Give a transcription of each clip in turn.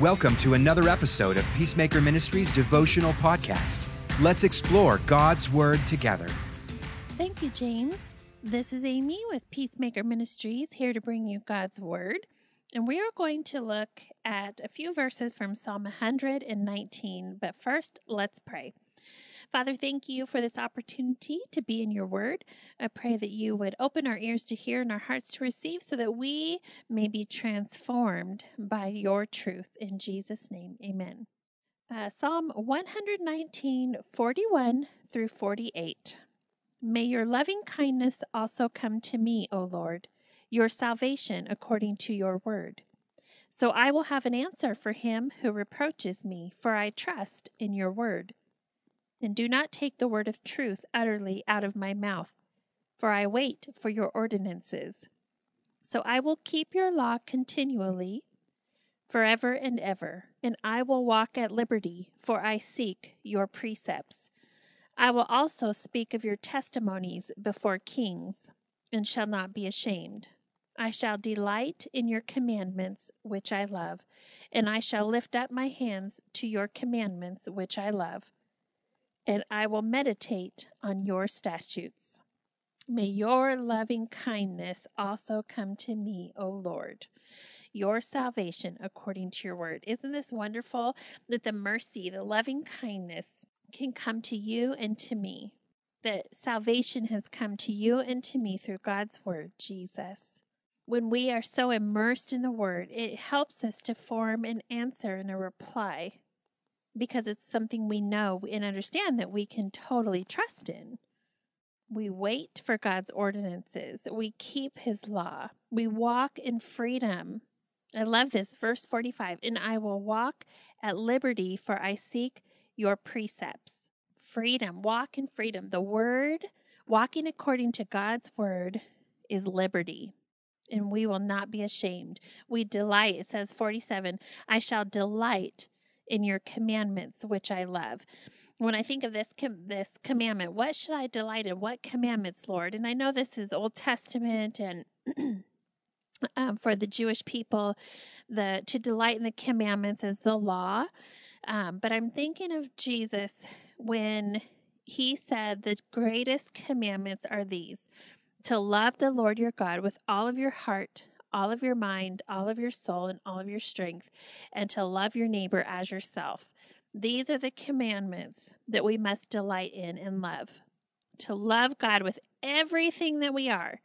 Welcome to another episode of Peacemaker Ministries devotional podcast. Let's explore God's Word together. Thank you, James. This is Amy with Peacemaker Ministries here to bring you God's Word. And we are going to look at a few verses from Psalm 119. But first, let's pray. Father, thank you for this opportunity to be in your word. I pray that you would open our ears to hear and our hearts to receive so that we may be transformed by your truth. In Jesus' name, amen. Uh, Psalm 119, 41 through 48. May your loving kindness also come to me, O Lord, your salvation according to your word. So I will have an answer for him who reproaches me, for I trust in your word and do not take the word of truth utterly out of my mouth, for I wait for your ordinances. So I will keep your law continually, forever and ever, and I will walk at liberty, for I seek your precepts. I will also speak of your testimonies before kings, and shall not be ashamed. I shall delight in your commandments, which I love, and I shall lift up my hands to your commandments, which I love and I will meditate on your statutes. May your loving kindness also come to me, O Lord. Your salvation according to your word. Isn't this wonderful that the mercy, the loving kindness can come to you and to me? That salvation has come to you and to me through God's word, Jesus. When we are so immersed in the word, it helps us to form an answer and a reply because it's something we know and understand that we can totally trust in. We wait for God's ordinances. We keep his law. We walk in freedom. I love this. Verse 45 And I will walk at liberty, for I seek your precepts. Freedom. Walk in freedom. The word, walking according to God's word, is liberty. And we will not be ashamed. We delight. It says 47 I shall delight in your commandments, which I love. When I think of this com- this commandment, what should I delight in? What commandments, Lord? And I know this is Old Testament and um, for the Jewish people, the to delight in the commandments is the law. Um, but I'm thinking of Jesus when he said the greatest commandments are these to love the Lord your God with all of your heart, all of your mind, all of your soul, and all of your strength, and to love your neighbor as yourself. These are the commandments that we must delight in and love. To love God with everything that we are,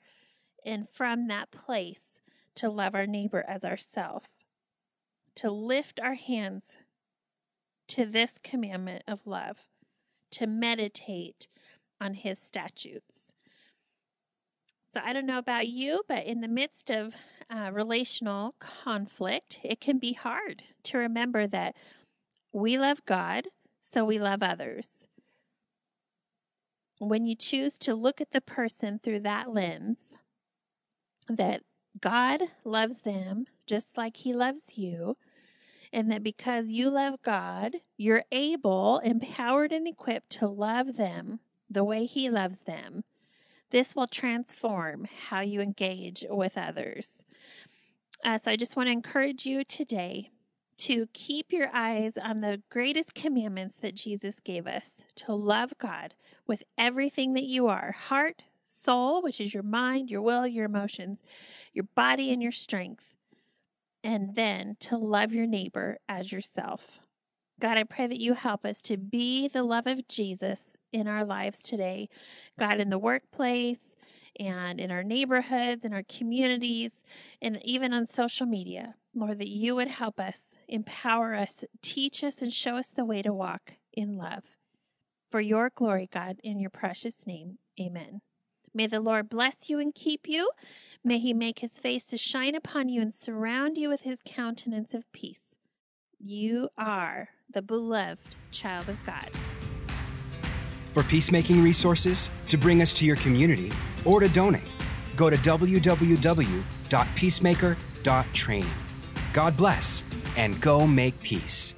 and from that place to love our neighbor as ourself. To lift our hands to this commandment of love, to meditate on his statutes. So I don't know about you, but in the midst of uh, relational conflict, it can be hard to remember that we love God, so we love others. When you choose to look at the person through that lens, that God loves them just like He loves you, and that because you love God, you're able, empowered, and equipped to love them the way He loves them this will transform how you engage with others. Uh, so I just want to encourage you today to keep your eyes on the greatest commandments that Jesus gave us to love God with everything that you are heart, soul, which is your mind, your will, your emotions, your body, and your strength. And then to love your neighbor as yourself. God, I pray that you help us to be the love of Jesus in our lives today. God, in the workplace and in our neighborhoods, in our communities, and even on social media. Lord, that you would help us, empower us, teach us, and show us the way to walk in love. For your glory, God, in your precious name, amen. May the Lord bless you and keep you. May he make his face to shine upon you and surround you with his countenance of peace. You are the beloved child of God. For peacemaking resources, to bring us to your community, or to donate, go to www.peacemaker.training. God bless and go make peace.